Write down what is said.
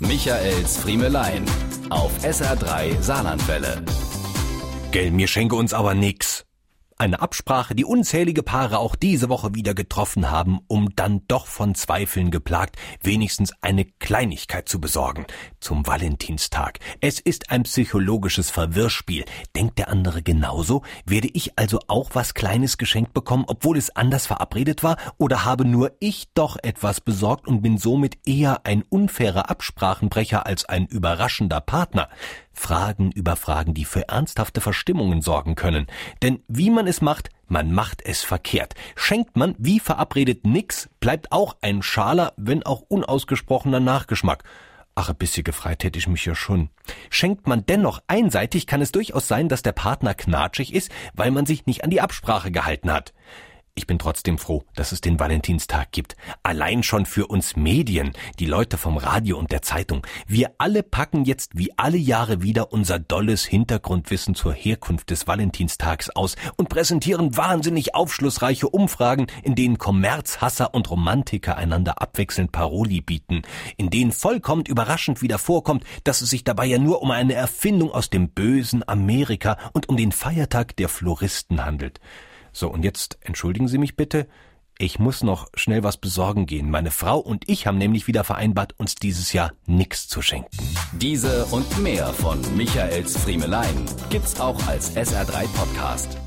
Michaels Friemelein auf SR3 Saarlandwelle. Gell, mir schenke uns aber nix. Eine Absprache, die unzählige Paare auch diese Woche wieder getroffen haben, um dann doch von Zweifeln geplagt, wenigstens eine Kleinigkeit zu besorgen. Zum Valentinstag. Es ist ein psychologisches Verwirrspiel. Denkt der andere genauso? Werde ich also auch was Kleines geschenkt bekommen, obwohl es anders verabredet war? Oder habe nur ich doch etwas besorgt und bin somit eher ein unfairer Absprachenbrecher als ein überraschender Partner? Fragen über Fragen, die für ernsthafte Verstimmungen sorgen können. Denn wie man es macht, man macht es verkehrt. Schenkt man, wie verabredet, nix, bleibt auch ein schaler, wenn auch unausgesprochener Nachgeschmack. Ach, ein bisschen gefreit hätte ich mich ja schon. Schenkt man dennoch einseitig, kann es durchaus sein, dass der Partner knatschig ist, weil man sich nicht an die Absprache gehalten hat. Ich bin trotzdem froh, dass es den Valentinstag gibt. Allein schon für uns Medien, die Leute vom Radio und der Zeitung. Wir alle packen jetzt wie alle Jahre wieder unser dolles Hintergrundwissen zur Herkunft des Valentinstags aus und präsentieren wahnsinnig aufschlussreiche Umfragen, in denen Kommerzhasser und Romantiker einander abwechselnd Paroli bieten, in denen vollkommen überraschend wieder vorkommt, dass es sich dabei ja nur um eine Erfindung aus dem bösen Amerika und um den Feiertag der Floristen handelt. So, und jetzt entschuldigen Sie mich bitte. Ich muss noch schnell was besorgen gehen. Meine Frau und ich haben nämlich wieder vereinbart, uns dieses Jahr nichts zu schenken. Diese und mehr von Michaels Friemelein gibt's auch als SR3 Podcast.